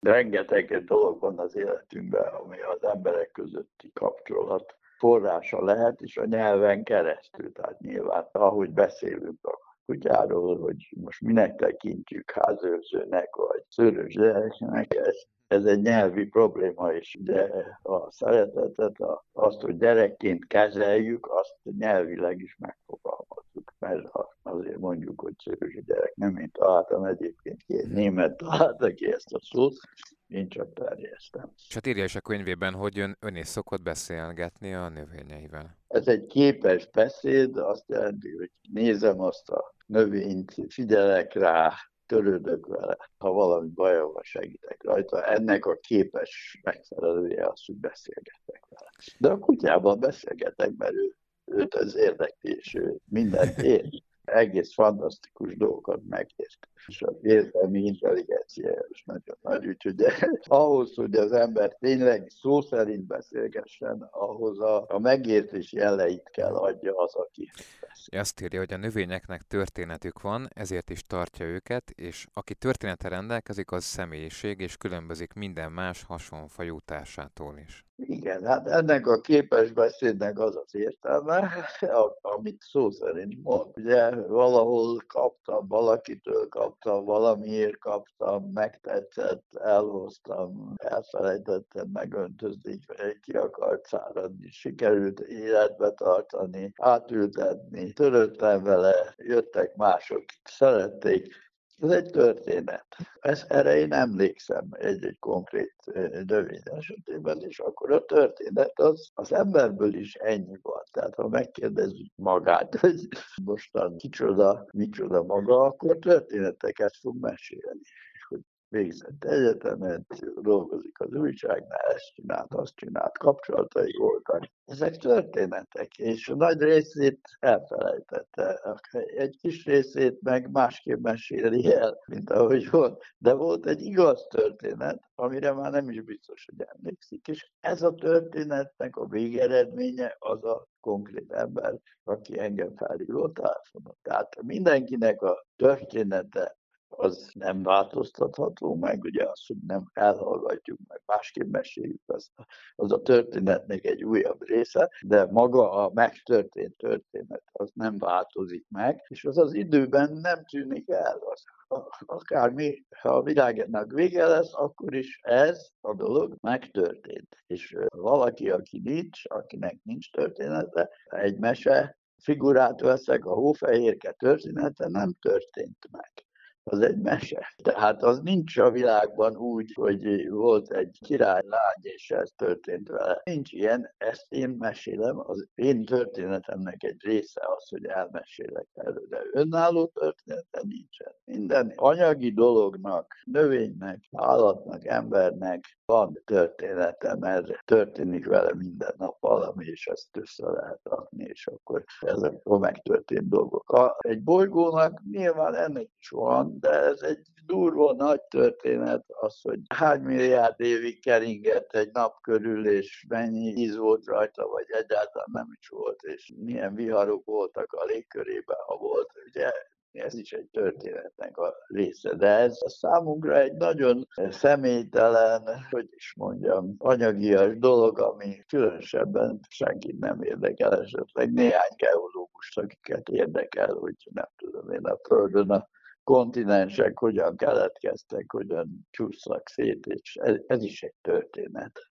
Rengeteg dolog van az életünkben, ami az emberek közötti kapcsolat forrása lehet, és a nyelven keresztül. Tehát nyilván, ahogy beszélünk a kutyáról, hogy most minek tekintjük házőrzőnek, vagy szőrös gyereknek, ez, ez egy nyelvi probléma is, de a szeretetet, a, azt, hogy gyerekként kezeljük, azt nyelvileg is megfogalmazzuk, mert azért mondjuk, hogy szőrös gyerek, nem én találtam egyébként ki, egy német találta ki ezt a szót, én csak terjesztem. És hát írja is a könyvében, hogy ön, ön is szokott beszélgetni a növényeivel. Ez egy képes beszéd, azt jelenti, hogy nézem azt a növényt, figyelek rá, törődök vele, ha valami bajom van, segítek rajta. Ennek a képes megfelelője az, hogy beszélgetek vele. De a kutyában beszélgetek, mert ő, őt az érdekli, és ő mindent ér. Egész fantasztikus dolgokat megért és az érzelmi intelligencia is nagyon nagy, úgyhogy ahhoz, hogy az ember tényleg szó szerint beszélgessen, ahhoz a, a megértés jeleit kell adja az, aki beszél. Azt írja, hogy a növényeknek történetük van, ezért is tartja őket, és aki története rendelkezik, az személyiség, és különbözik minden más hasonfajú társától is. Igen, hát ennek a képes beszédnek az az értelme, amit szó szerint mond. Ugye valahol kaptam, valakitől kaptam, valamiért kaptam, megtetszett, elhoztam, elfelejtettem megöntözni, ki akart száradni, sikerült életbe tartani, átültetni, töröttem vele, jöttek mások, szerették, ez egy történet. Ez, erre én emlékszem egy-egy konkrét növény esetében, és akkor a történet az, az emberből is ennyi van. Tehát ha megkérdezzük magát, hogy mostan kicsoda, micsoda maga, akkor történeteket fog mesélni végzett egyetemet, dolgozik az újságnál, ezt csinált, azt csinált, kapcsolatai voltak. Ezek történetek, és a nagy részét elfelejtette. Egy kis részét meg másképp meséli el, mint ahogy volt. De volt egy igaz történet, amire már nem is biztos, hogy emlékszik. És ez a történetnek a végeredménye az a konkrét ember, aki engem felhívott telefonon. Tehát mindenkinek a története az nem változtatható meg, ugye az, hogy nem elhallgatjuk meg, másképp meséljük, az, az a történetnek egy újabb része, de maga a megtörtént történet az nem változik meg, és az az időben nem tűnik el. Az, akármi, ha a világnak vége lesz, akkor is ez a dolog megtörtént. És valaki, aki nincs, akinek nincs története, egy mese figurát veszek, a hófehérke története nem történt meg az egy mese. Tehát az nincs a világban úgy, hogy volt egy királylány, és ez történt vele. Nincs ilyen, ezt én mesélem, az én történetemnek egy része az, hogy elmesélek erről, de önálló története nincsen. Minden anyagi dolognak, növénynek, állatnak, embernek van története, mert történik vele minden nap valami, és ezt össze lehet rakni, és akkor ezek a megtörtént dolgok. A, egy bolygónak nyilván ennek is van, de ez egy durva nagy történet az, hogy hány milliárd évig keringett egy nap körül, és mennyi íz volt rajta, vagy egyáltalán nem is volt, és milyen viharok voltak a légkörében, ha volt. Ugye ez is egy történetnek a része. De ez a számunkra egy nagyon személytelen, hogy is mondjam, anyagias dolog, ami különösebben senkit nem érdekel, esetleg néhány geológust, akiket érdekel, hogy nem tudom én a Földön a kontinensek hogyan keletkeztek, hogyan csúsznak szét, és ez, ez is egy történet.